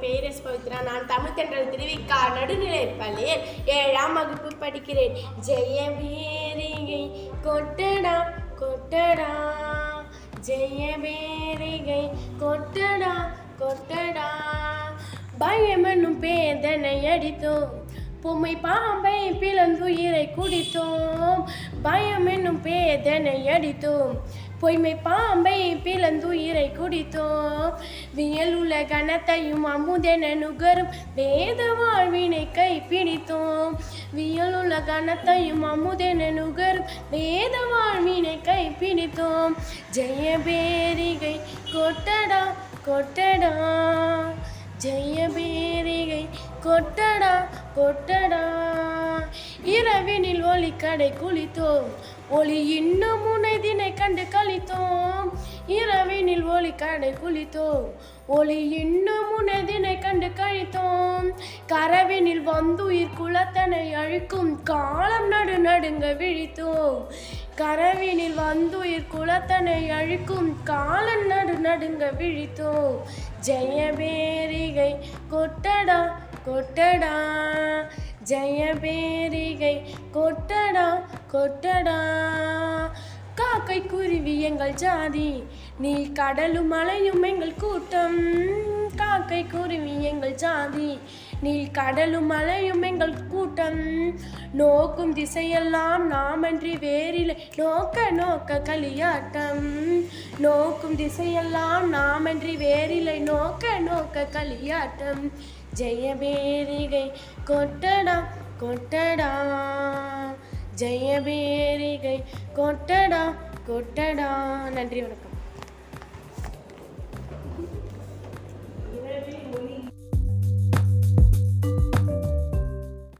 பெயர் எஸ் பவித்ரா. நான் தமிழ் தென்றல் திருவிக்கா நடுநிலைப் பள்ளியில் ஏழாம் வகுப்பு படிக்கிறேன். ஜெய பேரிகை கொட்டடா கொட்டடா. ஜெய பேரிகை கொட்டடா கொட்டடா. பயமென்னும் பேதனை அடித்தோம் பொம்மை பாம்பை பிளந்துயிரை குடித்தோம். பயம் என்னும் பேதனை அடித்தோம் பொய்மை பாம்பை குடித்தோம். வியல் உள்ள கணத்தையும் அமுதென நுகரும் வேத வாழ்வினை கை பிடித்தோம் வியல் உள்ள கணத்தையும் அமுதென நுகரும் வேத வாழ்வினை கை பிடித்தோம் ஜெய பேரிகை கொட்டடா கொட்டடா. ஜெய பேரிகை கொட்டடா கொட்டடா. இரவினில் ஒளி கடை குளித்தோம். ஒளி இன்னும் முனைதினை கண்டு ஒளி கடை குளித்தோம். ஒளி இன்னும் உனதினை கண்டு கழித்தோம். கரவினில் வந்துயிர் குலத்தனை அழிக்கும் காலம் நடு நடுங்க விழித்தோம். கரவினில் வந்துயிர் குலத்தனை அழிக்கும் காலம் நடு நடுங்க விழித்தோம். ஜெய பேரிகை கொட்டடா கொட்டடா. ஜெய பேரிகை கொட்டடா கொட்டடா. காக்கை குருவி எங்கள் ஜாதி. நீ கடலும் மலையும் எங்கள் கூட்டம் காக்கை குருவி எங்கள் ஜாதி. நீல் கடலும் மலையும் எங்கள் கூட்டம் நோக்கும் திசையெல்லாம் நாமன்றி வேறில்லை. நோக்க நோக்க களியாட்டம் நோக்கும் திசையெல்லாம் நாமன்றி வேறில்லை. நோக்க நோக்க களியாட்டம் ஜெயபேரிகை கொட்டடா கொட்டடா. ஜெயபேரிகை கொட்டடா கொட்டடா. நன்றி வணக்கம்.